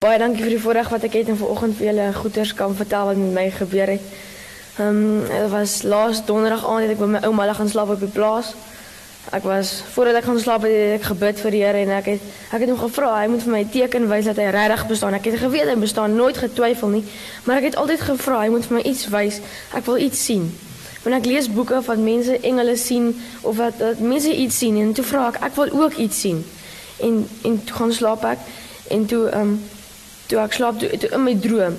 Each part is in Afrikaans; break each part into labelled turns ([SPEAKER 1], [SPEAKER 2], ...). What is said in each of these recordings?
[SPEAKER 1] Baie dankie vir die voorreg wat ek het en vanoggend vir julle goeters kan vertel wat met my gebeur het. Ehm um, dit was laas donderdag aand het ek by my ouma lag gaan slaap op die plaas. Ek was voordat ek gaan slaap het ek gebid vir die Here en ek het ek het hom gevra hy moet vir my 'n teken wys dat hy regtig bestaan. Ek het geweet hy bestaan, nooit getwyfel nie, maar ek het altyd gevra hy moet vir my iets wys. Ek wil iets sien. Wanneer ek lees boeke van mense engele sien of wat, wat mense iets sien en toe vra ek ek wil ook iets sien. En en toe gaan slaap ek en toe ehm um, toe ek slaap toe, toe in my droom.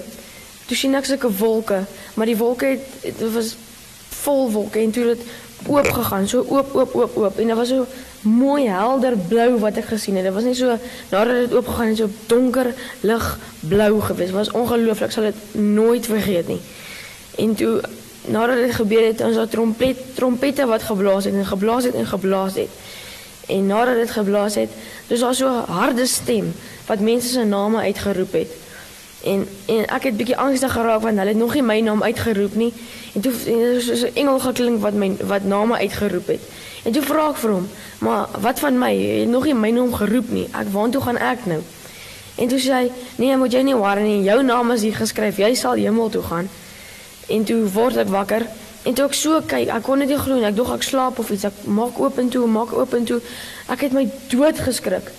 [SPEAKER 1] Toe sien ek sulke wolke, maar die wolke het dit was vol wolke en toe het oop gegaan, so oop oop oop oop en dit was so mooi helder blou wat ek gesien het. Dit was nie so nadat dit oop gegaan het so donker lig blou gewees. Dit was ongelooflik, sal dit nooit vergeet nie. En toe nadat dit gebeur het, ons het trompet trompette wat geblaas het en geblaas het en geblaas het. En nadat dit geblaas het, dis daar so 'n harde stem wat mense se name uitgeroep het. En en ek het bietjie angstig geraak want hulle het nog nie my naam uitgeroep nie. En toe het so 'n engel geklink wat my wat name uitgeroep het. En toe vra ek vir hom, "Maar wat van my? Jy het nog nie my naam geroep nie. Ek waartoe gaan ek nou?" En toe sê hy, "Nee, moet jy nie worry nie. Jou naam is hier geskryf. Jy sal hemel toe gaan." En toe word ek wakker En toe ek so kyk, ek kon net nie glo nie. Ek dog ek slaap of iets. Ek maak oop en toe, maak oop en toe. Ek het my dood geskrik.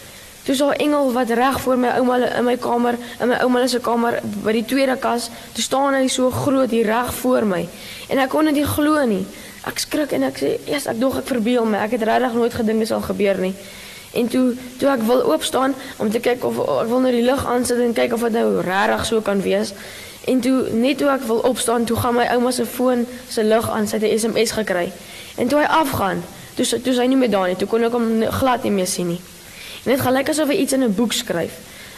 [SPEAKER 1] Toe 'n engel wat reg voor my ouma in my kamer, in my ouma se kamer by die tweede kas, toe staan hy so groot hier reg voor my. En ek kon dit nie glo nie. Ek skrik en ek sê, "Eers ek dog ek verbeel my. Ek het regtig nooit gedink dit sal gebeur nie." En toe toe ek wil oopstaan om te kyk of ek wil nou die lig aansit en kyk of dit nou regtig so kan wees. En toe net toe ek wil opstaan, toe gaan my ouma se foon se lig aan, sy het 'n SMS gekry. En toe hy afgaan, toe toe sy nie meer daar nie, toe kon ek hom glad nie meer sien nie. En dit gelyk asof hy iets in 'n boek skryf.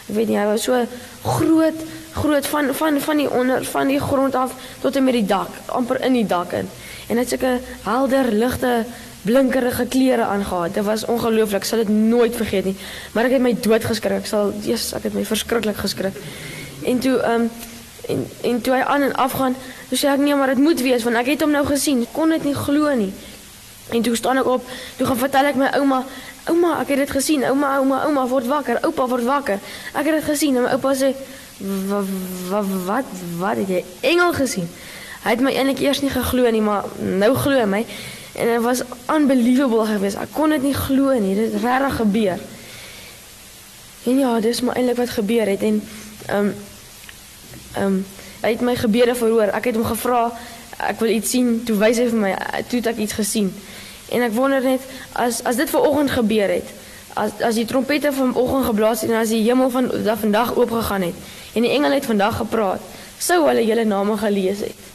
[SPEAKER 1] Ek weet nie, hy was so groot, groot van van van die onder van die grond af tot en met die dak, amper in die dak in. En hy het sulke helder, ligte, blinkerige klere aangetree. Dit was ongelooflik, ek sal dit nooit vergeet nie. Maar ek het my dood geskrik. Ek sal, Jesus, ek het my verskriklik geskrik. En toe ehm um, en en toe hy aan en af gaan, toe sê ek nee, maar dit moet wees want ek het hom nou gesien. Kon dit nie glo nie. En toe staan ek op, toe gaan vertel ek my ouma, ouma, ek het dit gesien. Ouma, ouma, ouma word wakker. Oupa word wakker. Ek het dit gesien en my oupa sê wat wat wat wat het jy engel gesien? Hy het my eintlik eers nie geglo nie, maar nou glo hy my. En dit was unbelievable geweest. Ek kon dit nie glo nie. Dit het regtig gebeur. En ja, dis maar eintlik wat gebeur het en ehm um, ehm um, hy het my gebede verhoor. Ek het hom gevra ek wil iets sien. Toe wys hy vir my toe het ek iets gesien. En ek wonder net as as dit ver oggend gebeur het, as as die trompette vanoggend geblaas het en as die hemel van vandag oop gegaan het en die engele het vandag gepraat, sou hulle julle name gelees het.